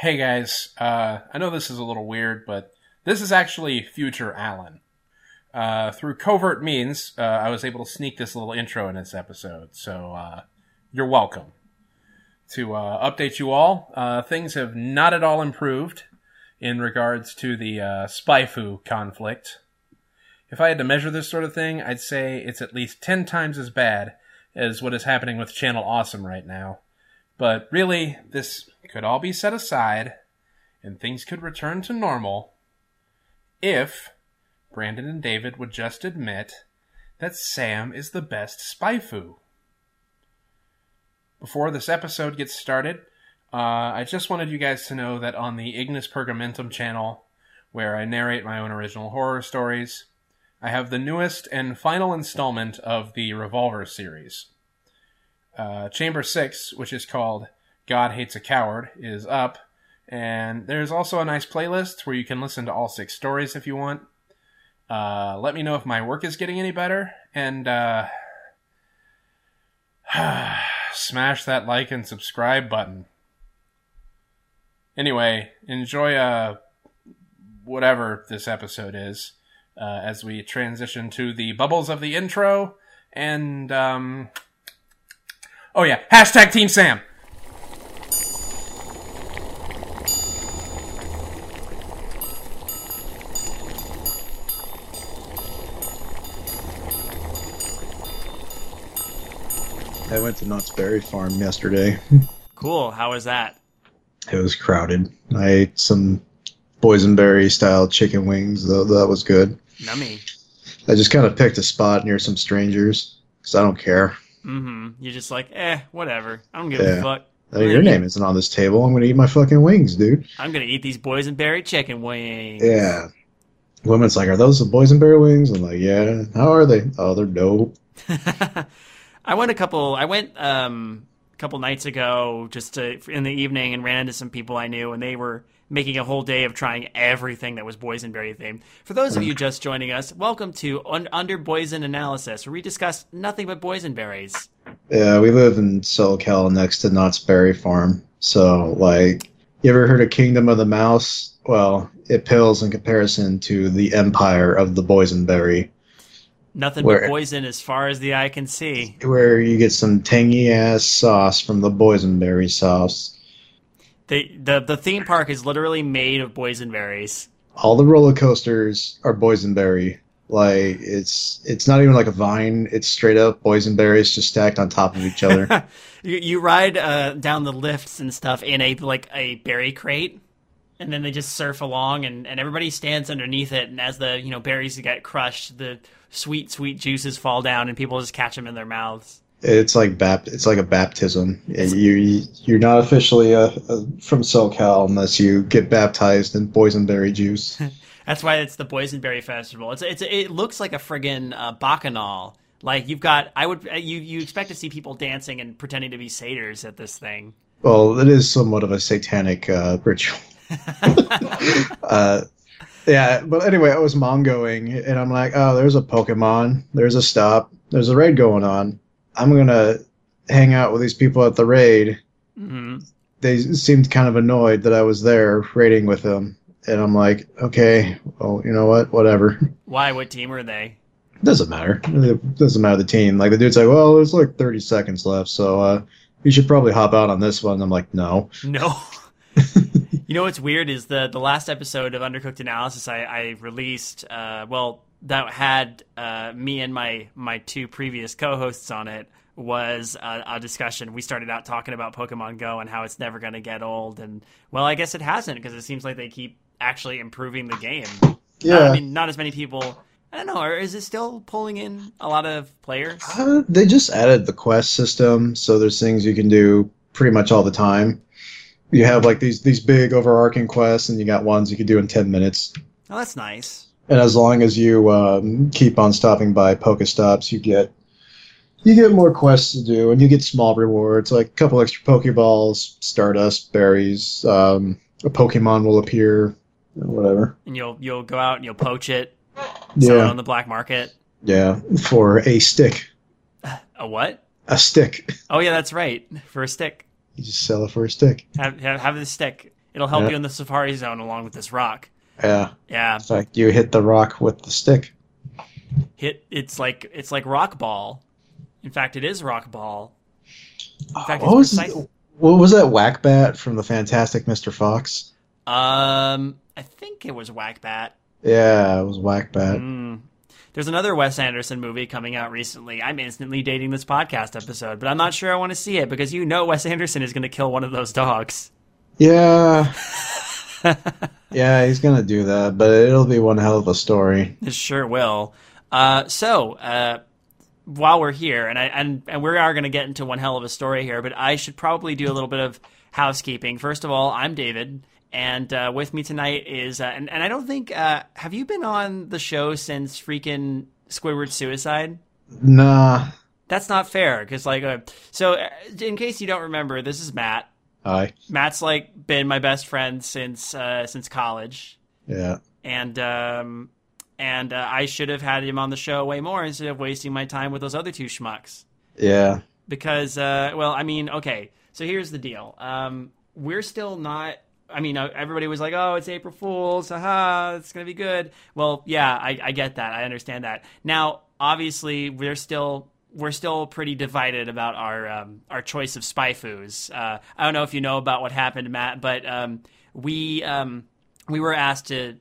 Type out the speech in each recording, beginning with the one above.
hey guys, uh, I know this is a little weird, but this is actually future Alan. Uh, through covert means, uh, I was able to sneak this little intro in this episode, so uh, you're welcome. To uh, update you all, uh, things have not at all improved in regards to the uh, Spyfu conflict. If I had to measure this sort of thing, I'd say it's at least 10 times as bad as what is happening with Channel Awesome right now. But really, this could all be set aside and things could return to normal if Brandon and David would just admit that Sam is the best Spyfu. Before this episode gets started, uh, I just wanted you guys to know that on the Ignis Pergamentum channel, where I narrate my own original horror stories, I have the newest and final installment of the Revolver series. Uh, Chamber 6, which is called God Hates a Coward, is up, and there's also a nice playlist where you can listen to all six stories if you want. Uh, let me know if my work is getting any better, and uh, smash that like and subscribe button. Anyway, enjoy uh, whatever this episode is uh, as we transition to the bubbles of the intro and um, oh yeah, hashtag Team Sam. I went to Knott's Berry Farm yesterday. Cool. How was that? It was crowded. I ate some boysenberry style chicken wings, though that was good. Nummy. I just kind of picked a spot near some strangers because I don't care. Mm-hmm. You're just like, eh, whatever. I don't give Yeah. a fuck. Hey, your name isn't on this table. I'm gonna eat my fucking wings, dude. I'm gonna eat these boysenberry chicken wings. Yeah. Woman's like, "Are those the boysenberry wings?" I'm like, "Yeah." How are they? Oh, they're dope. I went a couple. I went um, a couple nights ago, just to, in the evening, and ran into some people I knew, and they were making a whole day of trying everything that was boysenberry themed. For those of you mm. just joining us, welcome to Un- Under Boysen Analysis, where we discuss nothing but boysenberries. Yeah, we live in SoCal next to Knott's Berry Farm. So, like, you ever heard of Kingdom of the Mouse? Well, it pales in comparison to the empire of the boysenberry. Nothing Where- but poison as far as the eye can see. where you get some tangy ass sauce from the boysenberry sauce. The, the the theme park is literally made of boysenberries. All the roller coasters are boysenberry. Like it's it's not even like a vine. It's straight up boysenberries just stacked on top of each other. You, you ride uh, down the lifts and stuff in a like a berry crate, and then they just surf along, and, and everybody stands underneath it. And as the you know berries get crushed, the sweet sweet juices fall down, and people just catch them in their mouths. It's like bapt. It's like a baptism. You you're not officially a, a, from SoCal unless you get baptized in boysenberry juice. That's why it's the boysenberry festival. It's it's it looks like a friggin' uh, bacchanal. Like you've got, I would you you expect to see people dancing and pretending to be satyrs at this thing. Well, it is somewhat of a satanic uh, ritual. uh, yeah, but anyway, I was mongoing, and I'm like, oh, there's a Pokemon, there's a stop, there's a raid going on. I'm gonna hang out with these people at the raid. hmm They seemed kind of annoyed that I was there raiding with them, and I'm like, okay, well, you know what, whatever. Why? What team are they? Doesn't matter. It doesn't matter the team. Like the dude's like, well, there's like 30 seconds left, so uh, you should probably hop out on this one. I'm like, no. No. you know what's weird is the the last episode of Undercooked Analysis I, I released. Uh, well, that had uh, me and my my two previous co-hosts on it was a, a discussion. We started out talking about Pokemon Go and how it's never going to get old, and well, I guess it hasn't because it seems like they keep actually improving the game. Yeah. Uh, I mean, not as many people. I don't know. Or is it still pulling in a lot of players? Uh, they just added the quest system, so there's things you can do pretty much all the time. You have like these these big overarching quests, and you got ones you can do in ten minutes. Oh, that's nice. And as long as you um, keep on stopping by Pokestops, you get you get more quests to do, and you get small rewards like a couple extra Pokeballs, Stardust, berries. Um, a Pokemon will appear, whatever. And you'll you'll go out and you'll poach it, sell it Yeah, on the black market. yeah, for a stick, A what? a stick. Oh yeah, that's right. For a stick, You just sell it for a stick. have have, have the stick. It'll help Yeah. you in the safari zone along with this rock. Yeah. Yeah, It's like you hit the rock with the stick. hit. It's like it's like rock ball. In fact, it is rock ball. In fact, what was precise. what was that whack bat from the Fantastic Mr. Fox? Um, I think it was whack bat. Yeah, it was whack bat. Mm. There's another Wes Anderson movie coming out recently. I'm instantly dating this podcast episode, but I'm not sure I want to see it because you know Wes Anderson is going to kill one of those dogs. Yeah. yeah, he's gonna do that, but it'll be one hell of a story. It sure will. Uh, so, uh, while we're here, and I and and we are going to get into one hell of a story here, but I should probably do a little bit of housekeeping. First of all, I'm David, and uh, with me tonight is, uh, and and I don't think uh, have you been on the show since freaking Squidward suicide? Nah. That's not fair because like, uh, so in case you don't remember, this is Matt. Hi. Matt's like been my best friend since uh, since college Yeah. and um, and uh, I should have had him on the show way more instead of wasting my time with those other two schmucks. Yeah. Because, uh, well, I mean, okay, so here's the deal. Um, we're still not. I mean, uh, everybody was like, "Oh, it's April Fools! Haha, it's gonna be good." Well, yeah, I, I get that. I understand that. Now, obviously, we're still we're still pretty divided about our um, our choice of spy foos. Uh, I don't know if you know about what happened, Matt, but um, we um, we were asked to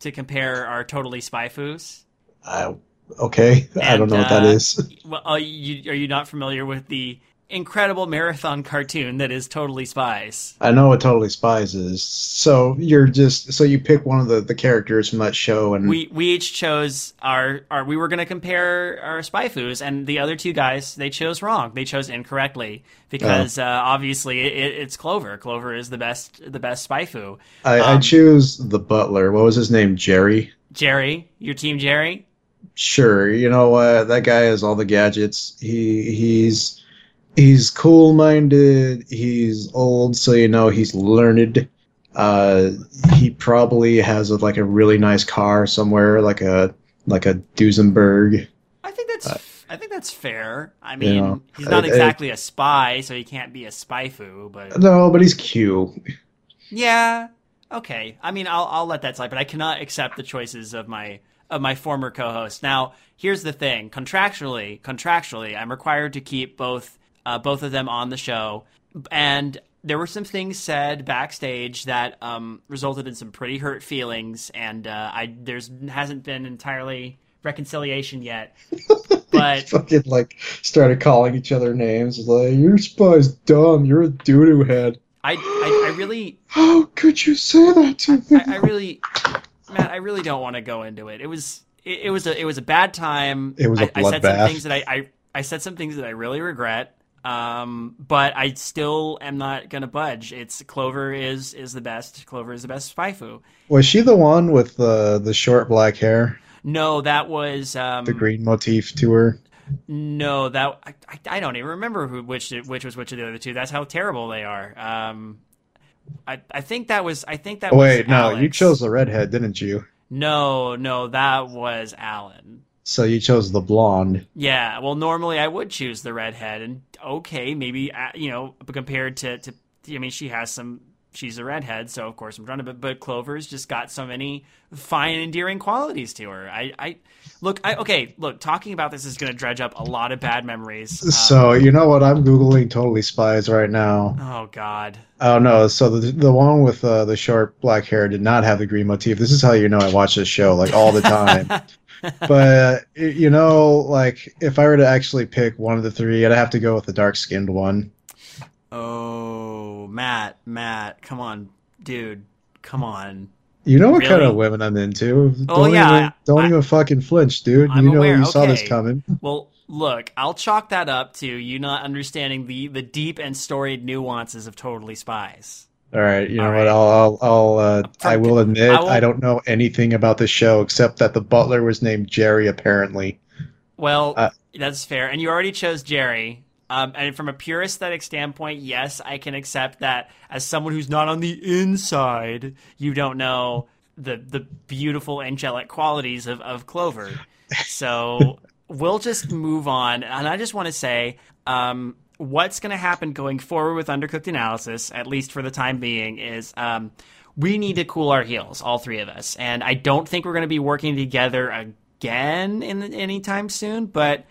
to compare our totally spy foos. I, okay. I don't know what that uh. Well, are you, are you not familiar with the incredible marathon cartoon that is Totally Spies? I know what Totally Spies is. So you're just so you pick one of the, the characters from that show and We we each chose our our we were going to compare our spy foos, and the other two guys they chose wrong. They chose incorrectly because uh, obviously it, it's Clover. Clover is the best the best spy foo. I, I um, choose the butler. What was his name? Jerry. Jerry, your team, Jerry. Sure. You know what? That guy has all the gadgets. He he's he's cool minded. He's old, so you know he's learned. Uh, he probably has a, like a really nice car somewhere, like a like a Duesenberg. I think that's I think that's fair. I mean, know, he's not I- I- exactly a spy, so he can't be a spy foo, but No, but he's cute. Yeah. Okay. I mean, I'll I'll let that slide, but I cannot accept the choices of my of my former co-host. Now, here's the thing: contractually, contractually, I'm required to keep both uh, both of them on the show, and there were some things said backstage that um, resulted in some pretty hurt feelings, and uh, I there's hasn't been entirely reconciliation yet. But Fucking like started calling each other names. Like your spy's dumb. You're a doo doo head. I, I, I really How could you say that to me? I, I really, Matt, I really don't want to go into it. It was, it, it was a, it was a bad time. It was a I, I said some things that I, I, I said some things that I really regret. Um, but I still am not gonna budge. It's Clover is is the best. Clover is the best spy foo. Was she the one with the the short black hair, No, that was um, the green motif to her? No, that I, I, don't even remember who which which was which of the other two. That's how terrible they are. Um, I I think that was I think that Oh, was wait, no, you chose the redhead, didn't you? No, no, that was Alan. So you chose the blonde. Yeah, well, normally I would choose the redhead, and okay, maybe uh, you know, compared to to, I mean, she has some. She's a redhead, so of course I'm trying to. But, but Clover's just got so many fine, endearing qualities to her. I, I look, I okay, look. Talking about this is going to dredge up a lot of bad memories. Um, So you know what? I'm googling Totally Spies right now. oh God, Oh no! So the the one with uh, the short black hair did not have the green motif. This is how you know I watch this show like all the time. but uh, you know, like if I were to actually pick one of the three, I'd have to go with the dark skinned one. Oh Matt, Matt, come on, dude, come on. You know what kind of women I'm into. Oh, don't yeah, even, don't I- even fucking flinch, dude. I'm you know aware, you saw this coming. Well, look, I'll chalk that up to you not understanding the the deep and storied nuances of Totally Spies. All right, you know what? I'll, I'll, I'll uh, I will admit I will- I don't know anything about the show except that the butler was named Jerry. Apparently, Well, Uh, that's fair. And you already chose Jerry. Um, and from a pure aesthetic standpoint, yes, I can accept that as someone who's not on the inside, you don't know the the beautiful angelic qualities of, of Clover. So we'll just move on. And I just want to say, um, what's going to happen going forward with Undercooked Analysis, at least for the time being, is um, we need to cool our heels, all three of us. And I don't think we're going to be working together again in anytime soon, but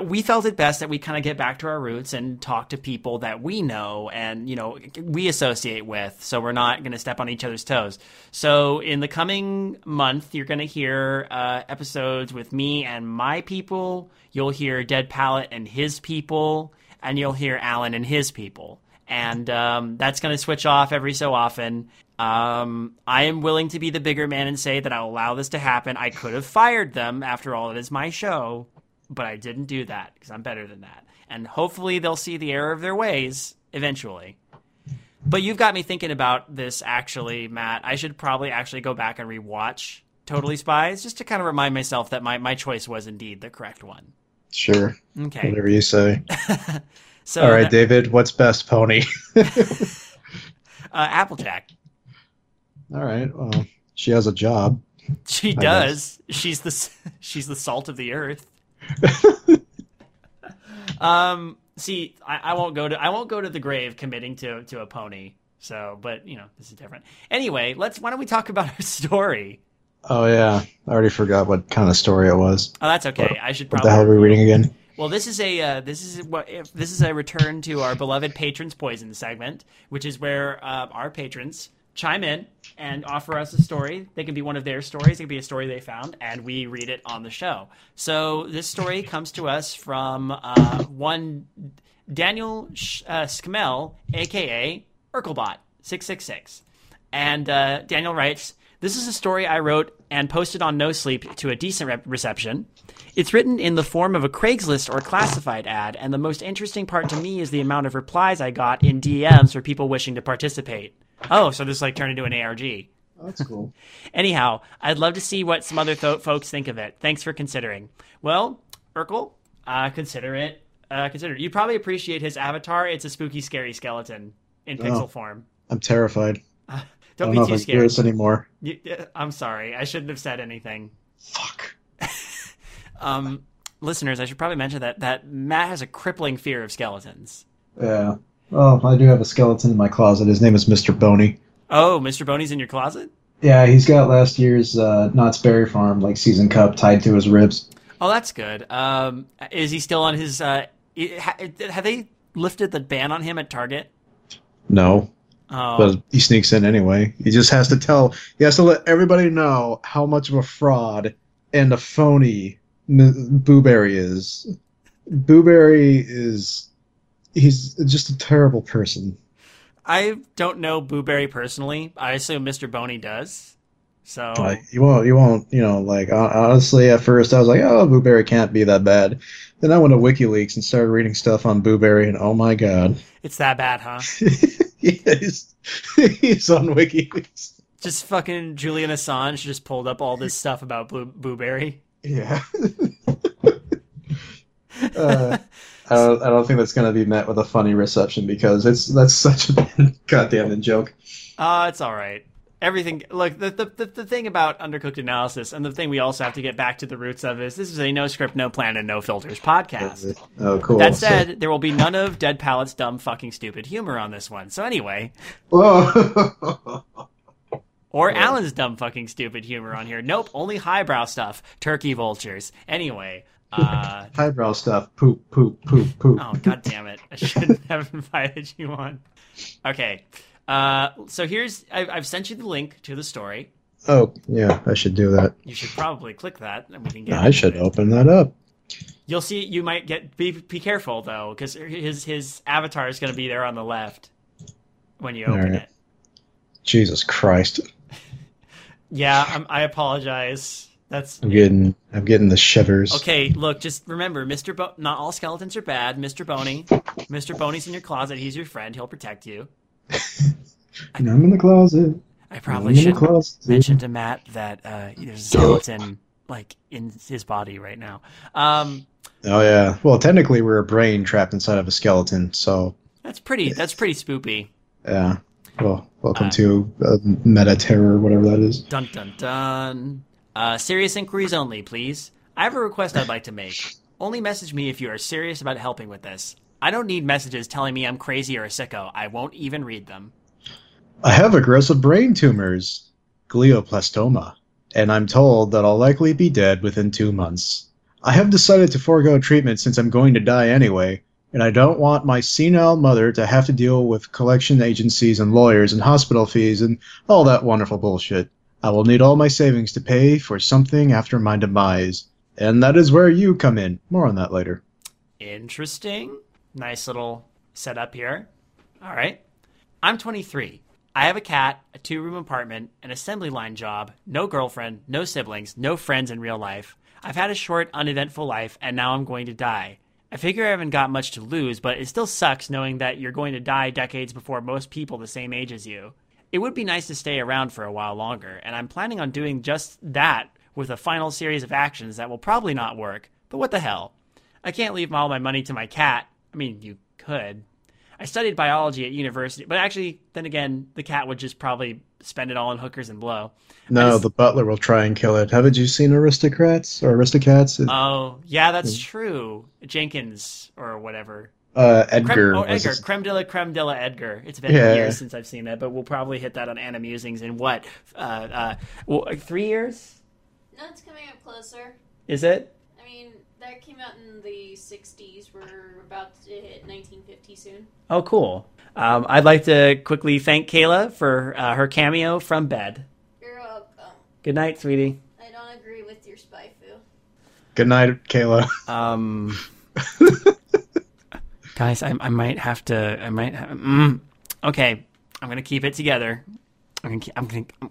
we felt it best that we kind of get back to our roots and talk to people that we know and you know we associate with so we're not going to step on each other's toes. So in the coming month you're going to hear uh, episodes with me and my people. You'll hear dead palette and his people and you'll hear alan and his people. And um, that's going to switch off every so often. Um, I am willing to be the bigger man and say that I'll allow this to happen. I could have fired them. After all, it is my show but I didn't do that because I'm better than that. And hopefully they'll see the error of their ways eventually. But you've got me thinking about this actually, Matt. I should probably actually go back and rewatch Totally Spies just to kind of remind myself that my, my choice was indeed the correct one. Sure. Okay. Whatever you say. so All right, that- David, what's best pony? uh, Applejack. All right. Well, she has a job. She I does. She's the she's the salt of the earth. um. See, I, I won't go to I won't go to the grave committing to to a pony. So, but you know, this is different. Anyway, let's. Why don't we talk about our story? Oh yeah, I already forgot what kind of story it was. Oh, that's okay. I should What the hell are we reading again? Well, this is a uh, this is what if this is a return to our beloved patrons poison segment, which is where uh, our patrons chime in and offer us a story. They can be one of their stories. It can be a story they found, and we read it on the show. So this story comes to us from uh, one Daniel Sh- uh, Skmel, aka Urkelbot six six six, and uh, Daniel writes. This is a story I wrote and posted on No Sleep to a decent rep- reception. It's written in the form of a Craigslist or classified ad, and the most interesting part to me is the amount of replies I got in DMs for people wishing to participate. Oh, so this like turned into an ARG. Oh, that's cool. Anyhow, I'd love to see what some other th- folks think of it. Thanks for considering. Well, Urkel, uh, consider it. Uh, consider it. You probably appreciate his avatar. It's a spooky, scary skeleton in pixel Oh. form. I'm terrified. Don't, I don't be know too if I scared. this anymore. You, uh, I'm sorry. I shouldn't have said anything. Fuck. Um, listeners, I should probably mention that that Matt has a crippling fear of skeletons. Yeah. Well, I do have a skeleton in my closet. His name is Mr. Boney. Oh, Mr. Boney's in your closet? Yeah, he's got last year's uh, Knott's Berry Farm like season cup tied to his ribs. Oh, that's good. Um, is he still on his? Uh, have they lifted the ban on him at Target? No, Oh, but he sneaks in anyway. He just has to tell. He has to let everybody know how much of a fraud and a phony Booberry is. Booberry is. He's just a terrible person. I don't know Booberry personally. I assume Mr. Boney does. So you won't, you won't, you know. Like honestly, at first I was like, "Oh, Booberry can't be that bad." Then I went to WikiLeaks and started reading stuff on Booberry, and oh my god, it's that bad, huh? yeah, he's, he's on WikiLeaks. just fucking Julian Assange just pulled up all this stuff about Blue- Booberry. Yeah. uh, I don't, I don't think that's going to be met with a funny reception because it's that's such a goddamn joke. Uh, it's all right. Everything. Look, the, the the thing about undercooked analysis, and the thing we also have to get back to the roots of is this is a no script, no plan, and no filters podcast. Oh, cool. That So- said, there will be none of Dead Pallet's dumb fucking stupid humor on this one. So anyway, Whoa. or Alan's dumb fucking stupid humor on here. Nope, only highbrow stuff. Turkey vultures. Anyway, uh, highbrow stuff. Poop, poop, poop, poop. oh god damn it! I shouldn't have invited you on. Okay, uh, so here's I've, I've sent you the link to the story. Oh, yeah, I should do that. You should probably click that, and we can get. I should it. open that up. You'll see. You might get be be careful though, because his his avatar is going to be there on the left when you open Alright. it. Jesus Christ, Yeah, I'm, I apologize. That's I'm getting, I'm getting the shivers. okay. Look, just remember, Mister. Bo- not all skeletons are bad. Mister Boney, Mister Boney's in your closet. He's your friend. He'll protect you. And I'm in the closet. I probably should closet. mention to Matt that uh, there's a skeleton like in his body right now. Um, Oh yeah. Well, technically, we're a brain trapped inside of a skeleton. So that's pretty. That's pretty spoopy. yeah. Well, welcome Uh, to uh, meta terror, whatever that is. Dun dun dun. Uh, serious inquiries only, please. I have a request I'd like to make. Only message me if you are serious about helping with this. I don't need messages telling me I'm crazy or a sicko. I won't even read them. I have aggressive brain tumors, glioblastoma, and I'm told that I'll likely be dead within two months. I have decided to forego treatment since I'm going to die anyway, and I don't want my senile mother to have to deal with collection agencies and lawyers and hospital fees and all that wonderful bullshit. I will need all my savings to pay for something after my demise, and that is where you come in. More on that later. Interesting. Nice little setup here. All right. I'm 23. I have a cat, a two room apartment, an assembly line job, no girlfriend, no siblings, no friends in real life. I've had a short, uneventful life, and now I'm going to die. I figure I haven't got much to lose, but it still sucks knowing that you're going to die decades before most people the same age as you. It would be nice to stay around for a while longer, and I'm planning on doing just that with a final series of actions that will probably not work, but what the hell? I can't leave all my money to my cat. I mean, you could, I studied biology at university, but actually, then again, the cat would just probably spend it all on hookers and blow. No, just, the butler will try and kill it. Haven't you seen Aristocrats or Aristocats? Oh, yeah, that's hmm. true. Jenkins or whatever. Uh, Edgar. Creme, oh, Edgar. Creme de la Creme de la Edgar. It's been yeah. years since I've seen that, but we'll probably hit that on Animusings in what? Uh, uh, well, three years? No, it's coming up closer. Is it? I mean, that came out in the 60s. We're about to hit 1950 soon. Oh, cool. Um, I'd like to quickly thank Kayla for uh, her cameo from bed. You're welcome. Good night, sweetie. I don't agree with your spy foo. Good night, Kayla. Um, guys, I, I might have to. I might. Have, mm, okay, I'm gonna keep it together. I'm gonna. Keep, I'm gonna.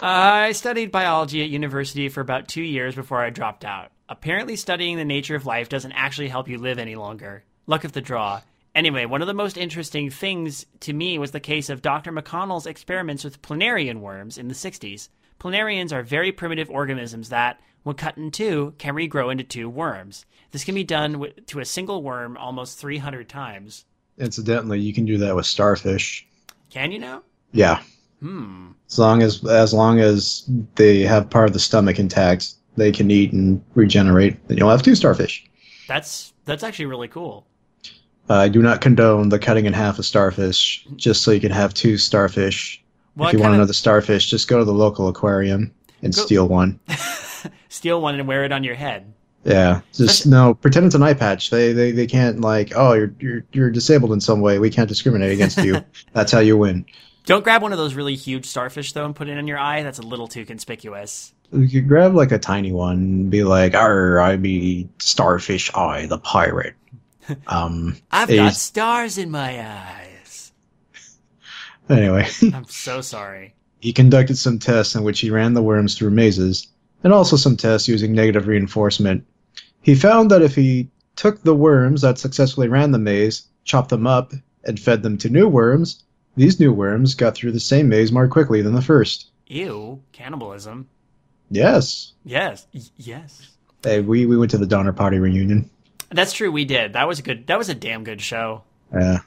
I studied biology at university for about two years before I dropped out. Apparently, studying the nature of life doesn't actually help you live any longer. Luck of the draw. Anyway, one of the most interesting things to me was the case of Dr. McConnell's experiments with planarian worms in the 60s. Planarians are very primitive organisms that, when cut in two, can regrow into two worms. This can be done to a single worm almost 300 times. Incidentally, you can do that with starfish. Can you now? Yeah. Hmm. As long as as long as they have part of the stomach intact, they can eat and regenerate, then you'll have two starfish. That's that's actually really cool. Uh, I do not condone the cutting in half of starfish just so you can have two starfish. Well, if you want another starfish, just go to the local aquarium and go... steal one. steal one and wear it on your head. Yeah, just no. Pretend it's an eye patch. They they they can't like. Oh, you're you're you're disabled in some way. We can't discriminate against you. That's how you win. Don't grab one of those really huge starfish though and put it in your eye. That's a little too conspicuous. You could grab like a tiny one and be like, "Arr, I be Starfish Eye, the pirate." Um, I've got stars in my eyes. Anyway, I'm so sorry. He conducted some tests in which he ran the worms through mazes, and also some tests using negative reinforcement. He found that if he took the worms that successfully ran the maze, chopped them up, and fed them to new worms, these new worms got through the same maze more quickly than the first. Ew, cannibalism. Yes. Yes. Yes. Hey, we, we went to the Donner Party reunion. That's true, we did. That was a good that was a damn good show. Yeah.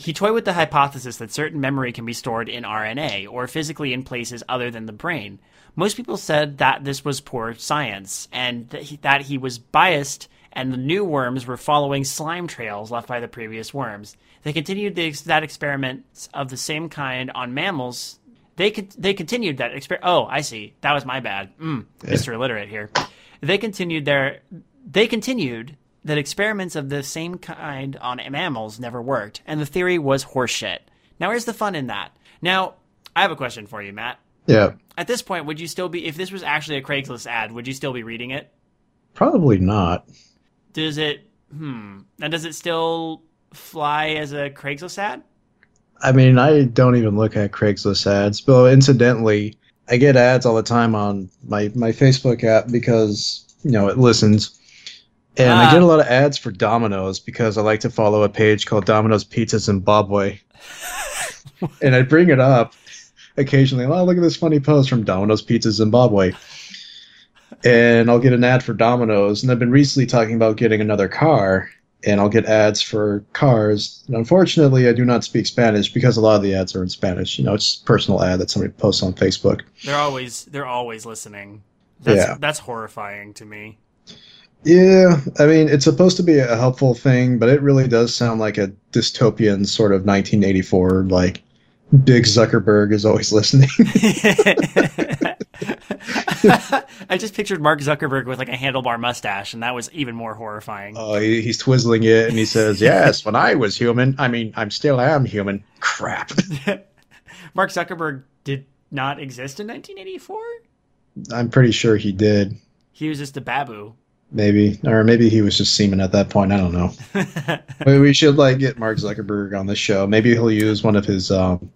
He toyed with the hypothesis that certain memory can be stored in RNA or physically in places other than the brain. Most people said that this was poor science and that he, that he was biased and the new worms were following slime trails left by the previous worms. They continued the, that experiment of the same kind on mammals. They they continued that experiment. Oh, I see. That was my bad. Mm, yeah. Mr. Illiterate here. They continued their they continued that experiments of the same kind on mammals never worked, and the theory was horseshit. Now, where's the fun in that? Now, I have a question for you, Matt. Yeah. At this point, would you still be if this was actually a Craigslist ad? Would you still be reading it? Probably not. Does it? Hmm. Now, does it still fly as a Craigslist ad? I mean, I don't even look at Craigslist ads. But incidentally, I get ads all the time on my my Facebook app because you know it listens, and ah. I get a lot of ads for Domino's because I like to follow a page called Domino's Pizza Zimbabwe, and I bring it up occasionally. Oh, look at this funny post from Domino's Pizza Zimbabwe and I'll get an ad for Domino's. And I've been recently talking about getting another car, and I'll get ads for cars. And unfortunately, I do not speak Spanish because a lot of the ads are in Spanish. You know, it's personal ad that somebody posts on Facebook. They're always they're always listening. That's, yeah, that's horrifying to me. Yeah, I mean, it's supposed to be a helpful thing, but it really does sound like a dystopian sort of 1984, like Big Zuckerberg is always listening. I just pictured Mark Zuckerberg with like a handlebar mustache, and that was even more horrifying. Oh, he, he's twizzling it, and he says, "Yes, when I was human, I mean, I'm still am human." Crap. Mark Zuckerberg did not exist in 1984. I'm pretty sure he did. He was just a babu. Maybe, or maybe he was just semen at that point. I don't know. Maybe we should like get Mark Zuckerberg on the show. Maybe he'll use one of his um,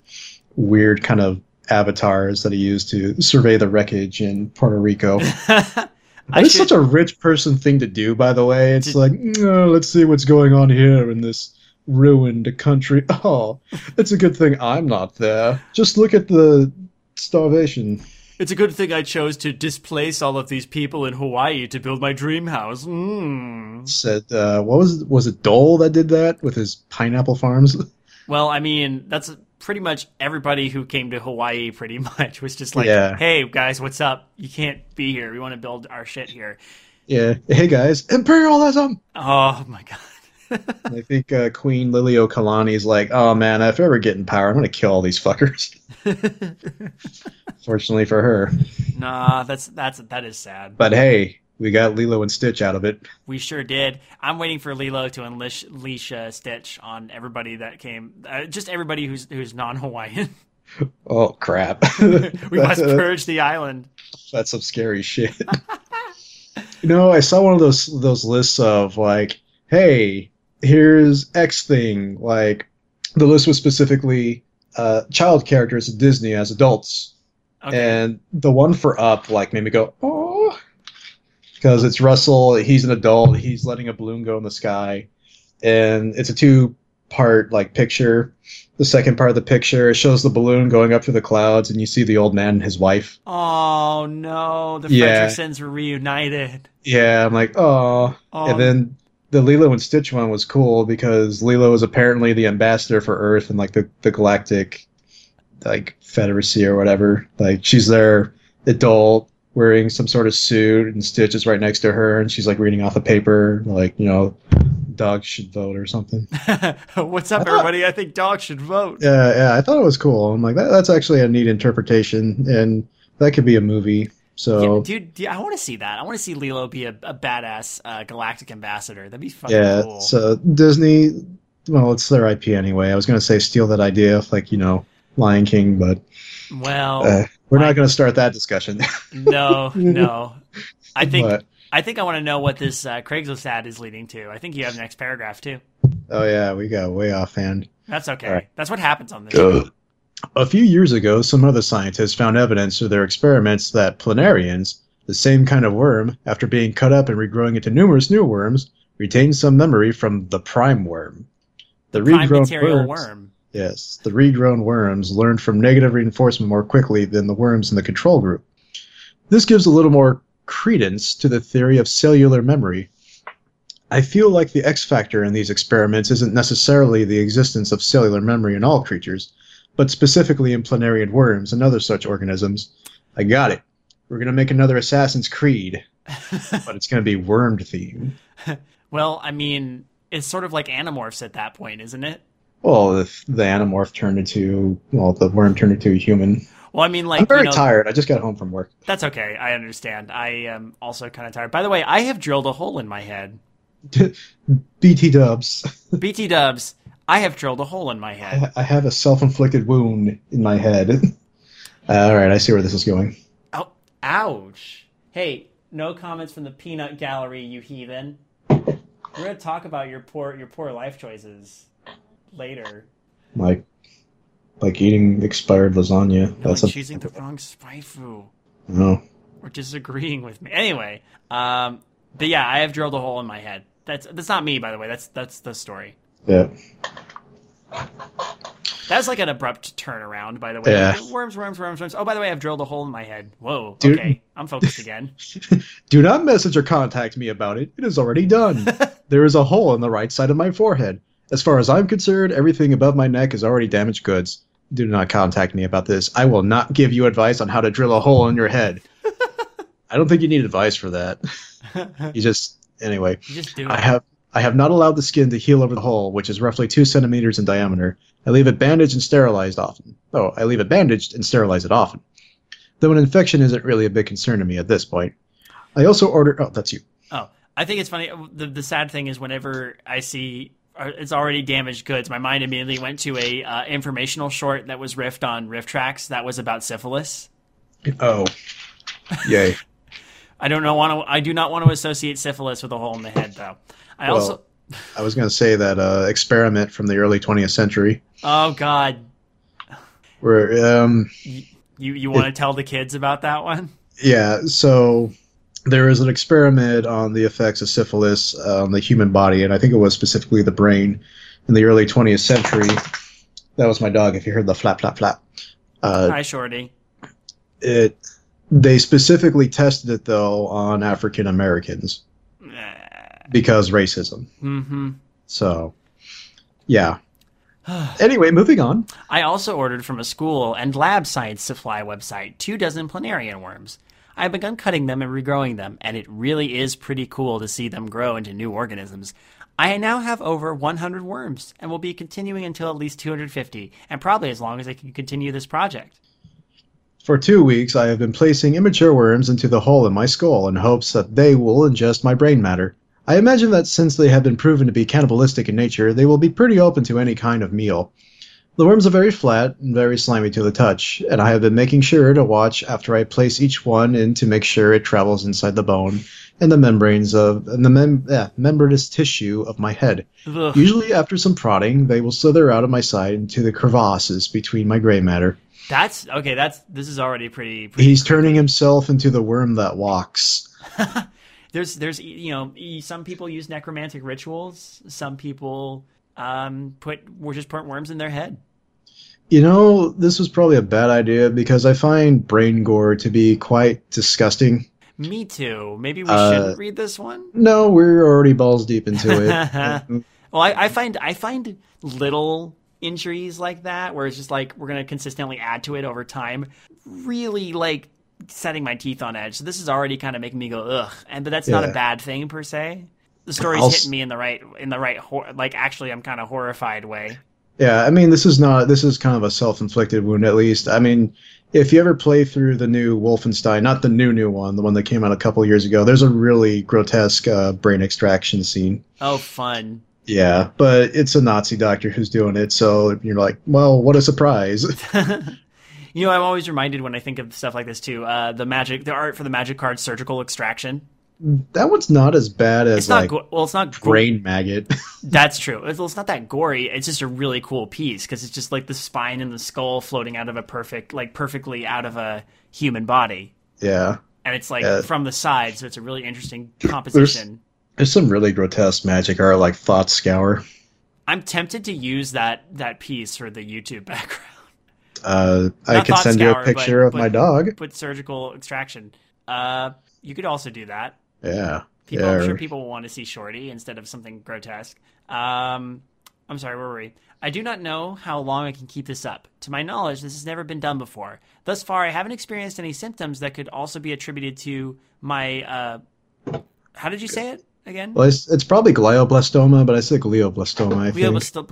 weird kind of avatars that he used to survey the wreckage in Puerto Rico. I That is should- such a rich person thing to do, by the way. It's Did- like, "Oh, let's see what's going on here in this ruined country. Oh, it's a good thing I'm not there. Just look at the starvation. It's a good thing I chose to displace all of these people in Hawaii to build my dream house. Mm. Said, uh, what was was it? Dole that did that with his pineapple farms. Well, I mean, that's pretty much everybody who came to Hawaii. Pretty much was just like, Yeah. "Hey guys, what's up? You can't be here. We want to build our shit here." yeah. Hey guys, imperialism. Oh my god. I think uh, Queen Liliuokalani's like, oh man, if I ever get in power, I'm gonna kill all these fuckers. Fortunately for her, nah, that's that's that is sad. but hey, we got Lilo and Stitch out of it. We sure did. I'm waiting for Lilo to unleash, unleash uh, Stitch on everybody that came, uh, just everybody who's who's non-Hawaiian. Oh crap! we must purge the island. That's some scary shit. you know, I saw one of those those lists of like, hey, here's X thing. Like, the list was specifically uh, child characters at Disney as adults, Okay. and the one for Up like made me go, oh, because it's Russell. He's an adult. He's letting a balloon go in the sky, and it's a two part like picture. The second part of the picture it shows the balloon going up through the clouds, and you see the old man and his wife. oh no, the Yeah. Fredricksens were reunited. Yeah, I'm like. Oh, And then the Lilo and Stitch one was cool because Lilo is apparently the ambassador for Earth and like the, the galactic like Federacy or whatever. Like she's their adult wearing some sort of suit and Stitch is right next to her and she's like reading off a paper, like, you know, dogs should vote or something. what's up, I thought- everybody? I think dogs should vote. Yeah, yeah, I thought it was cool. I'm like, that, that's actually a neat interpretation and that could be a movie. So Yeah, dude, dude, I want to see that. I want to see Lilo be a, a badass uh, galactic ambassador. That'd be fucking Yeah, cool. so Disney, well, it's their IP anyway. I was going to say steal that idea, like, you know, Lion King, but well, uh, we're Lion- not going to start that discussion. no, no. I think but, I think I want to know what this uh, Craigslist ad is leading to. I think you have next paragraph too. oh, yeah, we got way offhand. That's okay. All right. That's what happens on this. A few years ago, some other scientists found evidence through their experiments that planarians, the same kind of worm, after being cut up and regrowing into numerous new worms, retain some memory from the prime worm. The, Prime regrown worms- worm. Yes, the regrown worms learn from negative reinforcement more quickly than the worms in the control group. This gives a little more credence to the theory of cellular memory. I feel like the X factor in these experiments isn't necessarily the existence of cellular memory in all creatures, but specifically in planarian worms and other such organisms. I got it. We're going to make another Assassin's Creed, but it's going to be worm themed. well, I mean, it's sort of like Animorphs at that point, isn't it? Well, if the Animorph turned into, well, the worm turned into a human. Well, I mean, like I'm very you know, tired. I just got home from work. That's okay. I understand. I am also kind of tired. By the way, I have drilled a hole in my head. BT dubs. BT Dubs, I have drilled a hole in my head. I have a self inflicted wound in my head. All right, I see where this is going. Oh, ouch. Hey, no comments from the peanut gallery, you heathen. We're gonna talk about your poor your poor life choices later. Like, like eating expired lasagna. No, That's a choosing the wrong spaifu. no. Or disagreeing with me. Anyway, um, but yeah, I have drilled a hole in my head. That's that's not me, by the way. That's that's the story. Yeah, That was like an abrupt turnaround, by the way. Yeah. Worms, worms, worms, worms. Oh, by the way, I've drilled a hole in my head. Whoa. Dude. Okay, I'm focused again. Do not message or contact me about it. It is already done. there is a hole in the right side of my forehead. As far as I'm concerned, everything above my neck is already damaged goods. Do not contact me about this. I will not give you advice on how to drill a hole in your head. I don't think you need advice for that. You just Anyway, You just do it. I have I have not allowed the skin to heal over the hole, which is roughly two centimeters in diameter. I leave it bandaged and sterilized often. Oh, I leave it bandaged and sterilize it often. Though an infection isn't really a big concern to me at this point. I also order. Oh, that's you. Oh, I think it's funny. The, the sad thing is, whenever I see uh, it's already damaged goods, my mind immediately went to a uh, informational short that was riffed on RiffTrax that was about syphilis. Oh, yay! I don't know. Want to? I do not want to associate syphilis with a hole in the head, though. I Well- also. I was going to say that uh, experiment from the early 20th century, Oh God, where um, you you want to tell the kids about that one? Yeah, so there was an experiment on the effects of syphilis on the human body, and I think it was specifically the brain in the early 20th century. That was my dog, if you heard the flap, flap, flap. Uh, Hi, Shorty. it, they specifically tested it, though, on African Americans because racism. Mm-hmm. So, yeah. Anyway, moving on. I also ordered from a school and lab science supply website two dozen planarian worms. I have begun cutting them and regrowing them, and it really is pretty cool to see them grow into new organisms. I now have over 100 worms, and will be continuing until at least 250, and probably as long as I can continue this project. For two weeks, I have been placing immature worms into the hole in my skull in hopes that they will ingest my brain matter. I imagine that since they have been proven to be cannibalistic in nature, they will be pretty open to any kind of meal. The worms are very flat and very slimy to the touch, and I have been making sure to watch after I place each one in to make sure it travels inside the bone and the membranes of and the mem- yeah, membranous tissue of my head. Ugh. Usually, after some prodding, they will slither out of my side into the crevasses between my gray matter. That's okay. That's this is already pretty. pretty He's turning himself into the worm that walks. there's there's you know some people use necromantic rituals. Some people um put were just put worms in their head. You know, this was probably a bad idea because I find brain gore to be quite disgusting. Me too. Maybe we Uh, shouldn't read this one. No, we're already balls deep into it. Well, I, I find I find little injuries like that, where it's just like we're gonna consistently add to it over time, really like setting my teeth on edge. So this is already kind of making me go ugh, and but that's not a bad thing per se. The story's I'll hitting me in the right in the right hor- like actually I'm kind of horrified way. yeah, I mean, this is not, this is kind of a self inflicted wound, at least. I mean, if you ever play through the new Wolfenstein, not the new, new one, the one that came out a couple years ago, there's a really grotesque uh, brain extraction scene. Oh, fun. Yeah, but it's a Nazi doctor who's doing it, so you're like, well, what a surprise. You know, I'm always reminded when I think of stuff like this too. Uh, the magic, the art for the magic card surgical extraction. that one's not as bad as It's not like go- well. It's not go- brain maggot. That's true. It's, well, it's not that gory. It's just a really cool piece because it's just like the spine and the skull floating out of a perfect, like perfectly out of a human body, yeah. and it's like Yeah. from the side, so it's a really interesting composition. There's some really grotesque magic art like Thought Scour. I'm tempted to use that that piece for the YouTube background. Uh, I could send you a picture but- of my dog. Put surgical extraction. Uh, you could also do that. Yeah. People, yeah. I'm sure people will want to see Shorty instead of something grotesque. Um, I'm sorry, where were we? I do not know how long I can keep this up. To my knowledge, this has never been done before. Thus far, I haven't experienced any symptoms that could also be attributed to my. Uh, how did you say it again? Well, it's, it's probably glioblastoma, but I say glioblastoma. I think.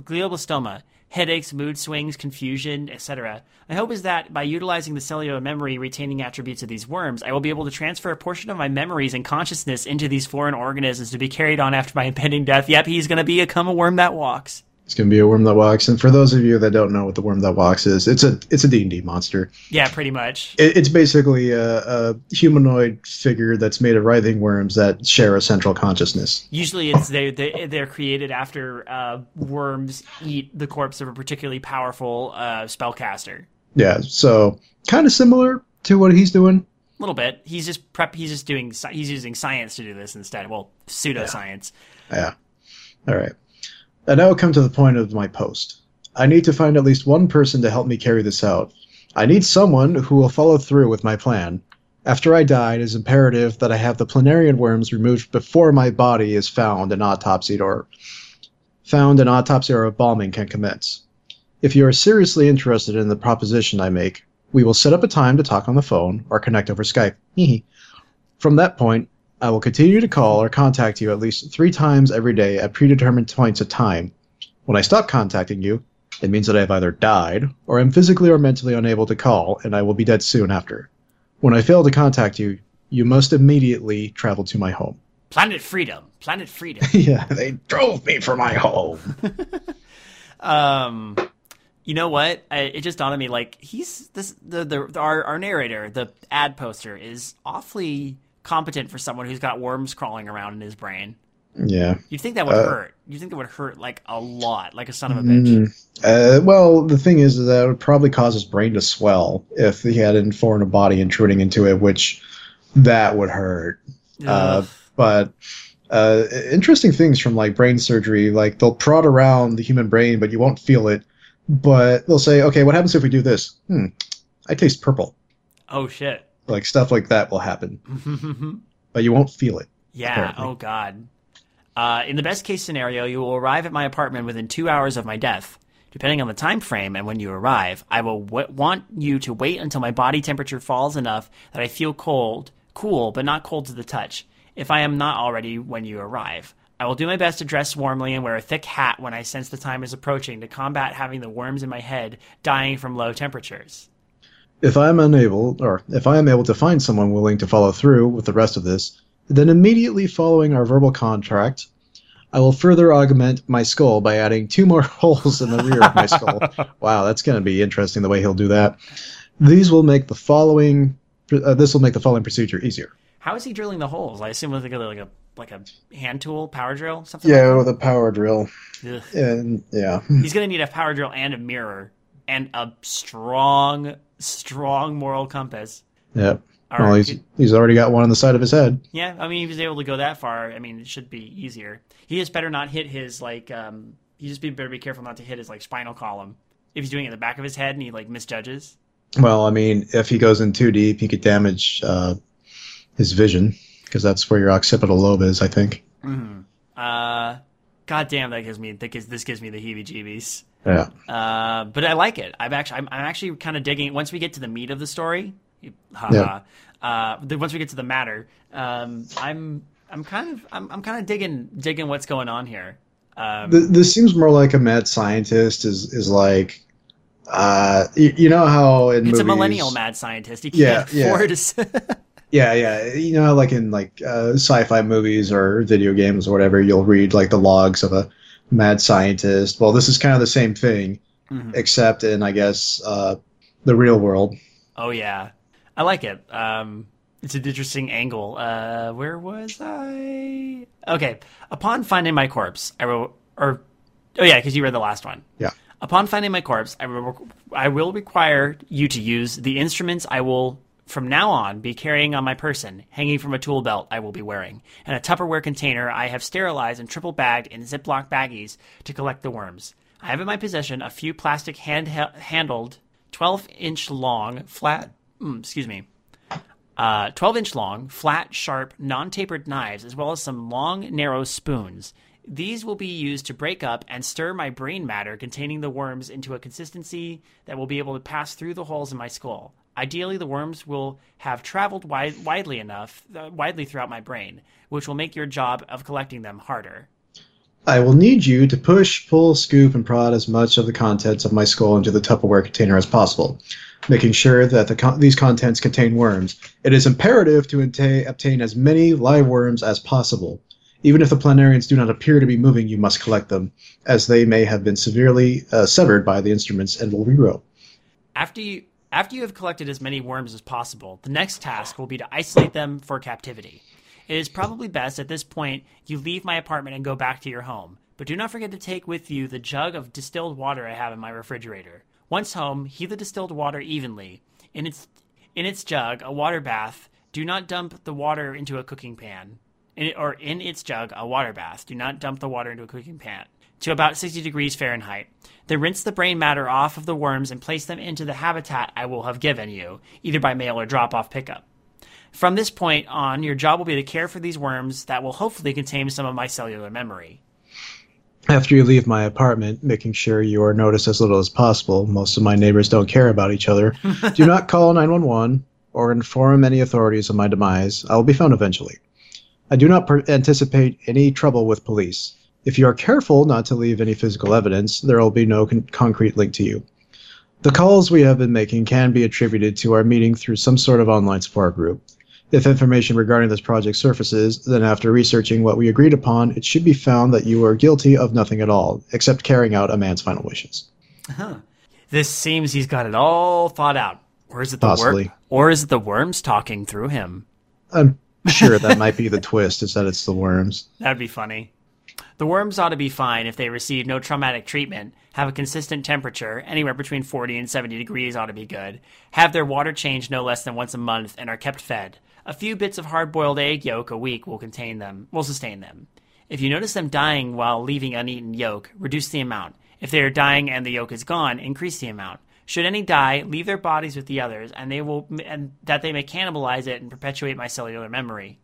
Glioblastoma, headaches, mood swings, confusion, etc. My hope is that by utilizing the cellular memory retaining attributes of these worms, I will be able to transfer a portion of my memories and consciousness into these foreign organisms to be carried on after my impending death. Yep, he's going to become a worm that walks. It's gonna be a worm that walks. And for those of you that don't know what the worm that walks is, it's a it's a D and D monster. Yeah, pretty much. It, it's basically a, a humanoid figure that's made of writhing worms that share a central consciousness. Usually, it's they, they they're created after uh, worms eat the corpse of a particularly powerful uh, spellcaster. Yeah. So kind of similar to what he's doing. A little bit. He's just prep. He's just doing. He's using science to do this instead. Well, pseudoscience. Yeah. All right. And now come to the point of my post. I need to find at least one person to help me carry this out. I need someone who will follow through with my plan. After I die, it is imperative that I have the planarian worms removed before my body is found and autopsied or found and autopsy or embalming can commence. If you are seriously interested in the proposition I make, we will set up a time to talk on the phone or connect over Skype. From that point, I will continue to call or contact you at least three times every day at predetermined points of time. When I stop contacting you, it means that I have either died or am physically or mentally unable to call, and I will be dead soon after. When I fail to contact you, you must immediately travel to my home. Planet Freedom. Planet Freedom. yeah, they drove me from my home. um, you know what? I, it just dawned on me like he's this the, the our our narrator, the ad poster is awfully competent for someone who's got worms crawling around in his brain. Yeah. You'd think that would Uh, hurt. You think it would hurt like a lot, like a son of a bitch. Mm, uh, well, the thing is that it would probably cause his brain to swell if he had a foreign body intruding into it, which that would hurt. Uh, but uh, interesting things from like brain surgery, like they'll prod around the human brain, but you won't feel it. But they'll say, okay, what happens if we do this? Hmm, I taste purple. oh shit. Like stuff like that will happen, but you won't feel it. yeah. Apparently. Oh god. Uh, in the best case scenario, you will arrive at my apartment within two hours of my death. Depending on the time frame and when you arrive, I will w- want you to wait until my body temperature falls enough that I feel cold, cool, but not cold to the touch. If I am not already when you arrive, I will do my best to dress warmly and wear a thick hat when I sense the time is approaching to combat having the worms in my head dying from low temperatures. If I am unable, or if I am able to find someone willing to follow through with the rest of this, then immediately following our verbal contract, I will further augment my skull by adding two more holes in the rear of my skull. Wow, that's going to be interesting the way he'll do that. These will make the following. Uh, this will make the following procedure easier. How is he drilling the holes? I assume with like a like a like a hand tool, power drill, something. Yeah, like with a power drill. Ugh. and yeah, He's gonna need a power drill and a mirror and a strong, strong moral compass. yeah. All Well, right. he's he's already got one on the side of his head. Yeah, I mean, if he's able to go that far, I mean, it should be easier. He just better not hit his like. um He just be better be careful not to hit his like spinal column. If he's doing it in the back of his head and he like misjudges. Well, I mean, if he goes in too deep, he could damage uh, his vision because that's where your occipital lobe is, I think. Mm-hmm. Uh, God damn, that gives me that gives, this gives me the heebie-jeebies. Yeah. Uh, but I like it. I'm actually I'm, I'm actually kind of digging. Once we get to the meat of the story, haha. Uh, the, once we get to the matter, um, I'm I'm kind of I'm, I'm kind of digging digging what's going on here. Um, Th- this seems more like a mad scientist is is like, uh, you, you know how in it's movies, a millennial mad scientist. He Yeah, can't yeah. afford to. Yeah, yeah. You know, like in like uh, sci-fi movies or video games or whatever, you'll read like the logs of a mad scientist. Well, this is kind of the same thing, Mhm. except in I guess uh, the real world. Oh yeah, I like it. Um, it's an interesting angle. Uh, where was I? Okay. Upon finding my corpse, I will. Or, oh yeah, because you read the last one. Yeah. Upon finding my corpse, I will. I will require you to use the instruments I will. From now on, be carrying on my person, hanging from a tool belt I will be wearing, and a Tupperware container I have sterilized and triple bagged in Ziploc baggies to collect the worms. I have in my possession a few plastic hand handled, 12 inch long, flat, mm, excuse me, uh, 12 inch long, flat, sharp, non tapered knives, as well as some long, narrow spoons. These will be used to break up and stir my brain matter containing the worms into a consistency that will be able to pass through the holes in my skull. Ideally, the worms will have traveled wide, widely enough, uh, widely throughout my brain, which will make your job of collecting them harder. I will need you to push, pull, scoop, and prod as much of the contents of my skull into the Tupperware container as possible, making sure that the con- these contents contain worms. It is imperative to enta- obtain as many live worms as possible. Even if the planarians do not appear to be moving, you must collect them, as they may have been severely uh, severed by the instruments and will regrow. After you after you have collected as many worms as possible, the next task will be to isolate them for captivity. It is probably best at this point you leave my apartment and go back to your home, but do not forget to take with you the jug of distilled water I have in my refrigerator. Once home, heat the distilled water evenly. In its in its jug, a water bath. Do not dump the water into a cooking pan. In or in its jug, a water bath. Do not dump the water into a cooking pan. To about 60 degrees Fahrenheit. Then rinse the brain matter off of the worms and place them into the habitat I will have given you, either by mail or drop off pickup. From this point on, your job will be to care for these worms that will hopefully contain some of my cellular memory. After you leave my apartment, making sure you are noticed as little as possible, most of my neighbors don't care about each other, do not call 911 or inform any authorities of my demise. I will be found eventually. I do not per- anticipate any trouble with police. If you are careful not to leave any physical evidence, there will be no con- concrete link to you. The calls we have been making can be attributed to our meeting through some sort of online support group. If information regarding this project surfaces, then after researching what we agreed upon, it should be found that you are guilty of nothing at all, except carrying out a man's final wishes. Huh. This seems he's got it all thought out. Or is it the Possibly. wor- or is it the worms talking through him? I'm sure that might be the twist, is that it's the worms. That'd be funny. The worms ought to be fine if they receive no traumatic treatment, have a consistent temperature, anywhere between 40 and 70 degrees ought to be good, have their water changed no less than once a month, and are kept fed. A few bits of hard boiled egg yolk a week will contain them, will sustain them. If you notice them dying while leaving uneaten yolk, reduce the amount. If they are dying and the yolk is gone, increase the amount. Should any die, leave their bodies with the others, and they will, and that they may cannibalize it and perpetuate my cellular memory.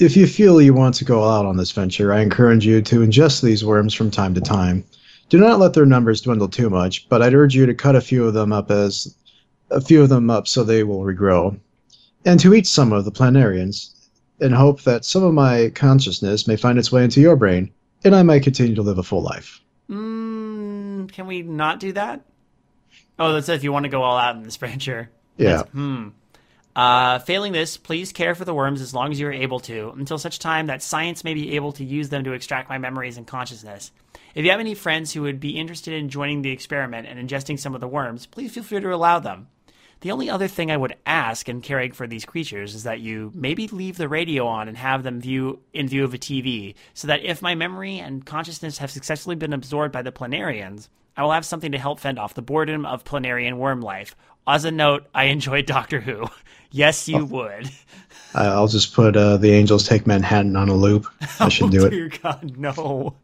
If you feel you want to go out on this venture, I encourage you to ingest these worms from time to time. Do not let their numbers dwindle too much, but I'd urge you to cut a few of them up as a few of them up so they will regrow, and to eat some of the planarians, in hope that some of my consciousness may find its way into your brain, and I might continue to live a full life. Mm, can we not do that? Oh, that's if you want to go all out in this venture. Yeah. Hmm. Uh, failing this, please care for the worms as long as you are able to, until such time that science may be able to use them to extract my memories and consciousness. If you have any friends who would be interested in joining the experiment and ingesting some of the worms, please feel free to allow them. The only other thing I would ask in caring for these creatures is that you maybe leave the radio on and have them view in view of a TV, so that if my memory and consciousness have successfully been absorbed by the planarians, I will have something to help fend off the boredom of planarian worm life. As a note, I enjoy Doctor Who. Yes, you would. I- I'll just put uh, the Angels Take Manhattan on a loop. I should do oh, it. Dear God, no.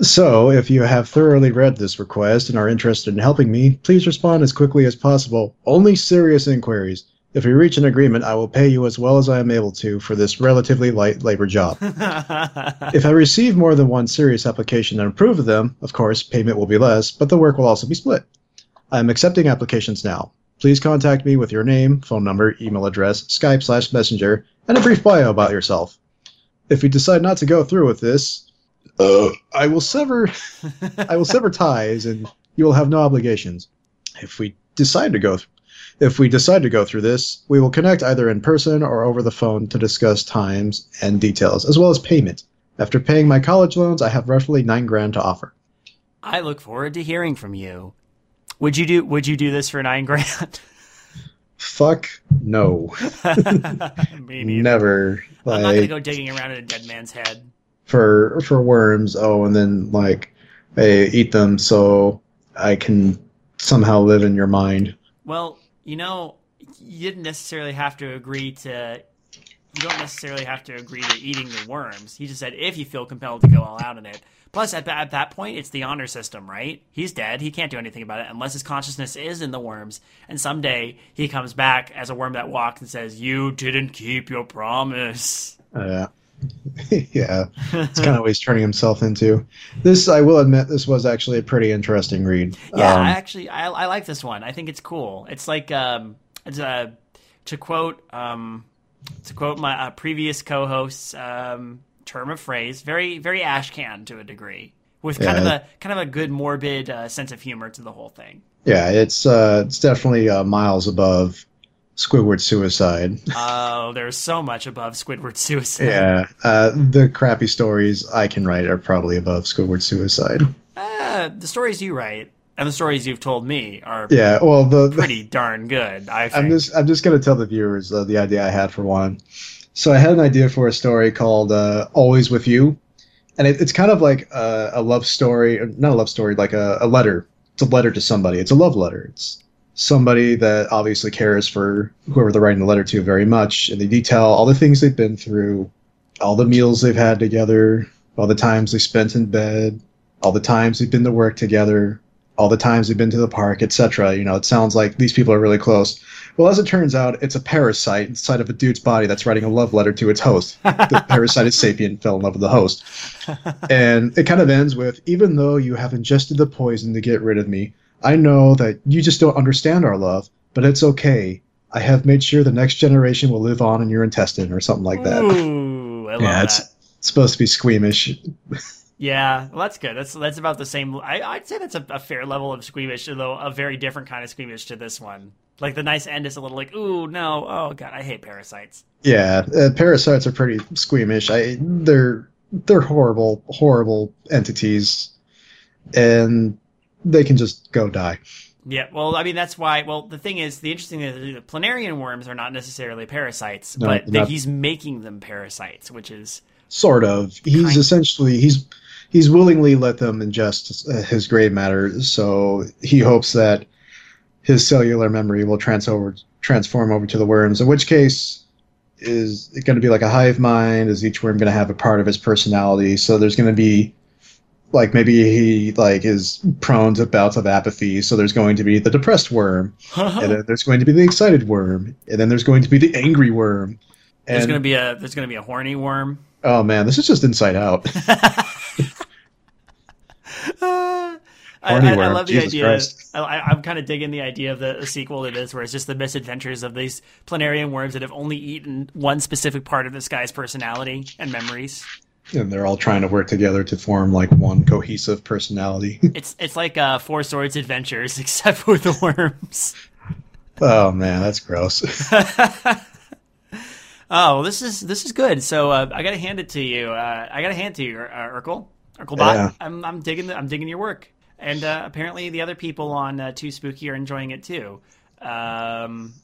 So, if you have thoroughly read this request and are interested in helping me, please respond as quickly as possible. Only serious inquiries. If we reach an agreement, I will pay you as well as I am able to for this relatively light labor job. if I receive more than one serious application and approve of them, of course, payment will be less, but the work will also be split. I am accepting applications now. Please contact me with your name, phone number, email address, Skype slash Messenger, and a brief bio about yourself. If you decide not to go through with this, uh, I will sever I will sever ties and you will have no obligations. If we decide to go th- if we decide to go through this, we will connect either in person or over the phone to discuss times and details, as well as payment. After paying my college loans, I have roughly nine grand to offer. I look forward to hearing from you. Would you do Would you do this for nine grand? Fuck no. Never. I'm not gonna go digging around in a dead man's head. for for worms, oh and then like hey, eat them so I can somehow live in your mind. Well, you know, you didn't necessarily have to agree to. You don't necessarily have to agree to eating the worms. He just said if you feel compelled to go all out in it. Plus, at, that- at that point, it's the honor system, right? He's dead. He can't do anything about it unless his consciousness is in the worms. And someday he comes back as a worm that walks and says, "You didn't keep your promise." Yeah. yeah, it's kind of what he's turning himself into. This, I will admit, this was actually a pretty interesting read. Yeah, Um, I actually I, I like this one. I think it's cool. It's like um, it's a to quote um, to quote my uh, previous co-host's um, term of phrase, very very ashcan to a degree, with kind of a kind of a good morbid uh, sense of humor to the whole thing. yeah, it's uh, it's definitely uh, miles above Squidward suicide. Oh, there's so much above Squidward suicide. Yeah, uh, the crappy stories I can write are probably above Squidward suicide. Uh, the stories you write and the stories you've told me are Yeah, well, the, the pretty darn good. I. I'm just I'm just gonna tell the viewers uh, the idea I had for one. So I had an idea for a story called uh, "Always with You," and it, it's kind of like a, a love story, not a love story, like a, a letter. It's a letter to somebody. It's a love letter. It's somebody that obviously cares for whoever they're writing the letter to very much, and they detail all the things they've been through, all the meals they've had together, all the times they spent in bed, all the times they've been to work together, all the times they've been to the park, etc. You know, it sounds like these people are really close. Well, as it turns out, it's a parasite inside of a dude's body that's writing a love letter to its host. the parasite is sapient, fell in love with the host. And it kind of ends with Even though you have ingested the poison to get rid of me, I know that you just don't understand our love, but it's okay. I have made sure the next generation will live on in your intestine or something like that. Ooh, I love yeah, that. it's, it's supposed to be squeamish. Yeah, well, that's good. That's that's about the same. I, I'd say that's a, a fair level of squeamish, although a very different kind of squeamish to this one. Like the nice end is a little like, ooh, no, oh god, I hate parasites. Yeah, uh, parasites are pretty squeamish. I they're they're horrible, horrible entities, and they can just go die. Yeah, well, I mean that's why. Well, the thing is, the interesting thing is the planarian worms are not necessarily parasites, No, but not. he's making them parasites, which is Sort of. He's essentially he's he's willingly let them ingest his gray matter, so he hopes that his cellular memory will trans over, transform over to the worms. In which case, is it going to be like a hive mind? Is each worm going to have a part of his personality? So there's going to be like maybe he like is prone to bouts of apathy. So there's going to be the depressed worm, and then there's going to be the excited worm, and then there's going to be the angry worm. there's gonna be a there's gonna be a horny worm. oh man, this is just inside out. I, I, I worm, love the Jesus idea. Christ. I, I- I'm kind of digging the idea of the, the sequel to this, where it's just the misadventures of these planarian worms that have only eaten one specific part of this guy's personality and memories. and they're all trying to work together to form like one cohesive personality. It's it's like uh, Four Swords Adventures, except for the worms. oh man, that's gross. Oh, this is this is good. So uh, I gotta hand it to you. Uh, I gotta hand it to you, uh, Urkelbot. Yeah. I'm I'm digging the, I'm digging your work, and uh, apparently the other people on uh, Too Spooky are enjoying it too. Um,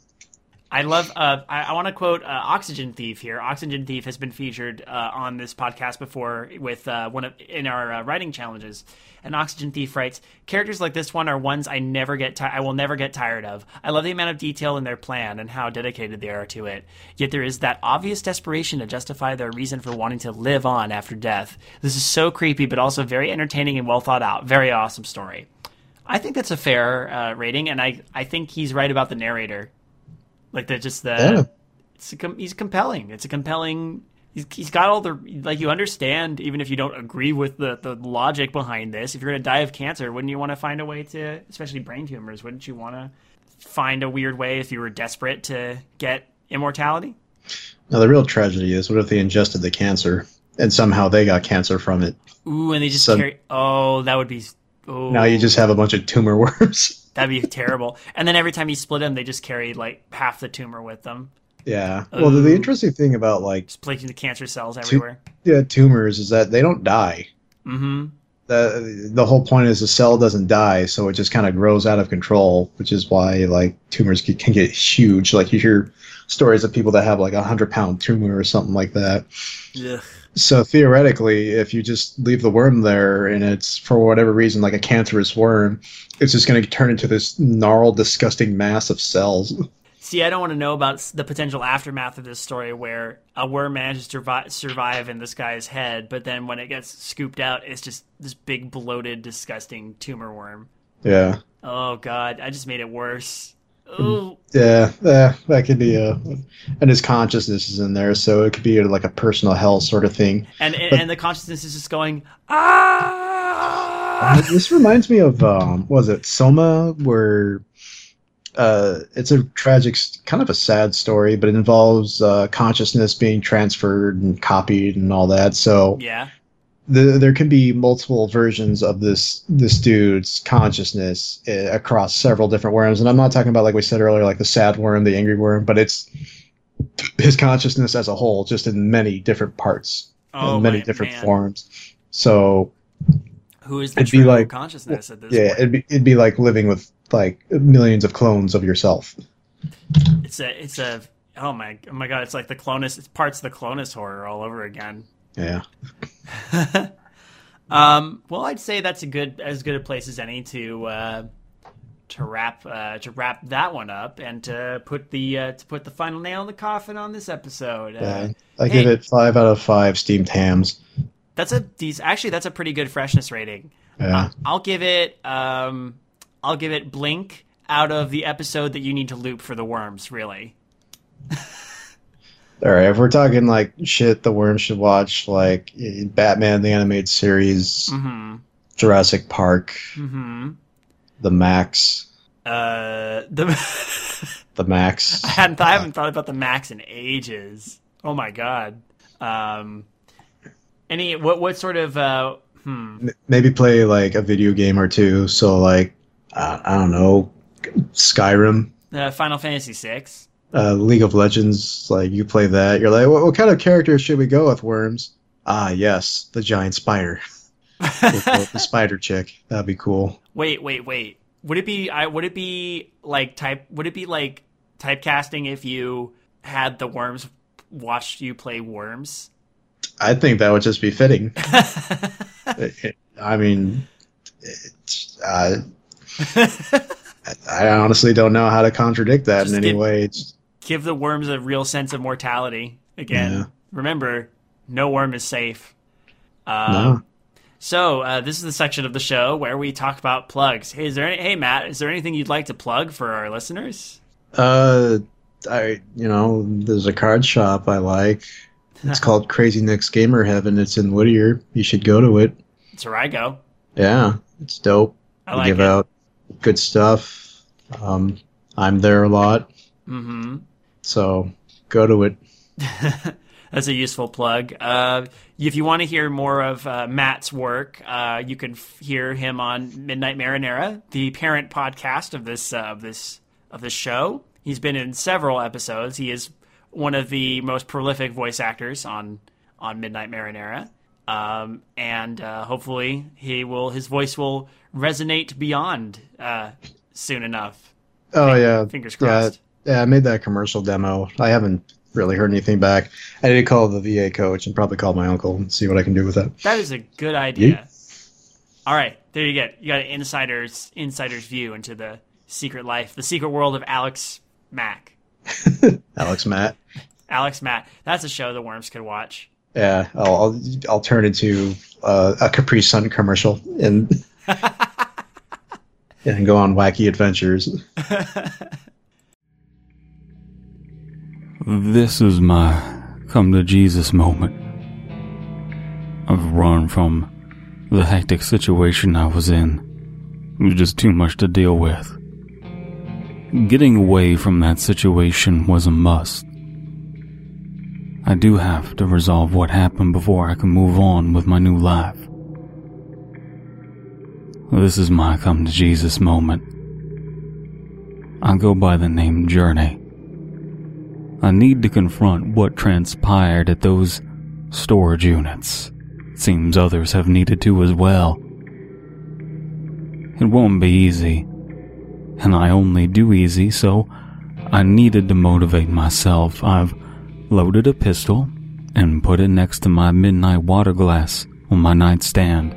I love. Uh, I, I want to quote uh, Oxygen Thief here. Oxygen Thief has been featured uh, on this podcast before with uh, one of in our uh, writing challenges. And Oxygen Thief writes, "Characters like this one are ones I never get. Ti- I will never get tired of. I love the amount of detail in their plan and how dedicated they are to it. Yet there is that obvious desperation to justify their reason for wanting to live on after death. This is so creepy, but also very entertaining and well thought out. Very awesome story." I think that's a fair uh, rating, and I I think he's right about the narrator. Like they're just the Yeah. it's a, com- he's compelling. It's a compelling. He's, he's got all the like you understand even if you don't agree with the the logic behind this. If you're gonna die of cancer, wouldn't you want to find a way to, especially brain tumors? Wouldn't you want to find a weird way if you were desperate to get immortality? now the real tragedy is, what if they ingested the cancer and somehow they got cancer from it? Ooh, and they just So- carry. Oh, that would be. Oh, Now you just have a bunch of tumor worms. that'd be terrible. And then every time you split them, they just carry like half the tumor with them, yeah. Well, the, the interesting thing about like just placing the cancer cells everywhere. yeah, tumors is that they don't die. Mm-hmm. the the whole point is the cell doesn't die, so it just kind of grows out of control, which is why like tumors can, can get huge. Like you hear stories of people that have like a hundred pound tumor or something like that. Ugh. So theoretically, if you just leave the worm there and it's for whatever reason like a cancerous worm, it's just going to turn into this gnarled, disgusting mass of cells. See, I don't want to know about the potential aftermath of this story where a worm manages to survive, survive in this guy's head, but then when it gets scooped out, it's just this big, bloated, disgusting tumor worm. Yeah, Oh, God. I just made it worse. Oh, yeah, yeah. That could be a, and his consciousness is in there, so it could be like a personal hell sort of thing. and, and, But- and the consciousness is just going, ah! Uh, this reminds me of um, was it Soma, where uh, it's a tragic, kind of a sad story, but it involves uh, consciousness being transferred and copied and all that. So Yeah. The, there can be multiple versions of this this dude's consciousness uh, across several different worms, and I'm not talking about like we said earlier, like the sad worm, the angry worm, but it's his consciousness as a whole, just in many different parts, Oh, in many different man. forms. So Who is the It'd be like- consciousness at this yeah, point? it'd be it'd be like living with like millions of clones of yourself. It's a, it's a, oh my, oh my God, it's like the Clonus, it's parts of the Clonus horror all over again. Yeah. um, well, I'd say that's a good as good a place as any to uh, to wrap uh, to wrap that one up and to put the uh, to put the final nail in the coffin on this episode. Uh, Yeah. I hey. give it five out of five steamed hams. That's a these actually that's a pretty good freshness rating. Yeah. I'll give it um, I'll give it blink out of the episode that you need to loop for the worms. Really, All right. If we're talking like shit, the worm should watch like Batman the animated series, mm-hmm. Jurassic Park, Mm-hmm. The Maxx, Uh, the the Maxx. I hadn't. I haven't thought about the Maxx in ages. Oh my god. Um, any what what sort of uh, hmm. Maybe play like a video game or two. So like, uh, I don't know, Skyrim, Uh, Final Fantasy Six. Uh, League of Legends. Like you play that, you're like, what, what kind of character should we go with? Worms. Ah, yes, the giant spider, the, the spider chick. That'd be cool. Wait, wait, wait. Would it be? I would it be like type? Would it be like typecasting if you had the worms watch you play worms? I think that would just be fitting. It- it- I mean, it's, uh, I honestly don't know how to contradict that Just in any give- way. It's, Give the worms a real sense of mortality. Again, Yeah. remember, no worm is safe. Um, no. So uh, this is the section of the show where we talk about plugs. Hey, is there any, hey Matt, is there anything you'd like to plug for our listeners? Uh, I you know, there's a card shop I like. It's called Crazy Nick's Gamer Heaven. It's in Whittier. You should go to it. It's where I go. Yeah, it's dope. I They like give it. out good stuff. Um, I'm there a lot, hmm so go to it. That's a useful plug. Uh, if you want to hear more of uh, Matt's work, uh, you can f- hear him on Midnight Marinera, the parent podcast of this uh, of this of this show. He's been in several episodes. He is one of the most prolific voice actors on on Midnight Marinera, um, and uh, hopefully he will his voice will resonate beyond uh, soon enough. Oh yeah, Fingers crossed. yeah. I made that commercial demo. I haven't really heard anything back. I need to call the VA coach and probably call my uncle and see what I can do with that. That is a good idea. All right, there you get. You got an insider's insider's view into the secret life, the secret world of Alex Mack. Alex Matt. Alex Matt. That's a show the worms could watch. Yeah, I'll I'll, I'll turn into uh, a Capri Sun commercial and and go on wacky adventures. This is my come to Jesus moment. I've run from the hectic situation I was in. It was just too much to deal with. Getting away from that situation was a must. I do have to resolve what happened before I can move on with my new life. This is my come to Jesus moment. I go by the name Journey. I need to confront what transpired at those storage units. Seems others have needed to as well. It won't be easy, and I only do easy, so I needed to motivate myself. I've loaded a pistol and put it next to my midnight water glass on my nightstand.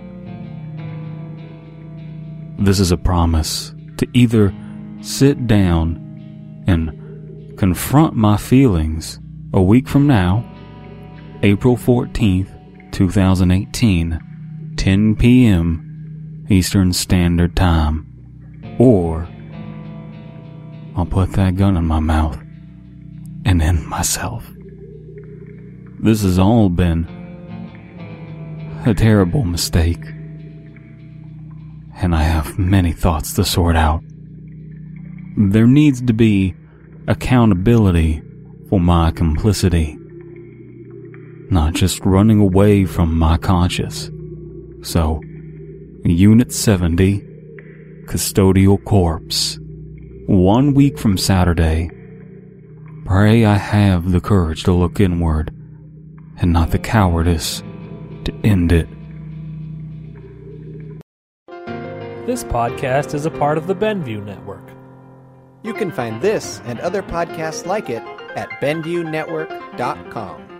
This is a promise to either sit down and confront my feelings a week from now, April 14th, 2018, 10 p.m. Eastern Standard Time, or I'll put that gun in my mouth and end myself. This has all been a terrible mistake, and I have many thoughts to sort out. There needs to be accountability for my complicity, not just running away from my conscience. So, Unit 70, Custodial Corpse. One week from Saturday, pray I have the courage to look inward and not the cowardice to end it. This podcast is a part of the Benview Network. You can find this and other podcasts like it at BenviewNetwork.com.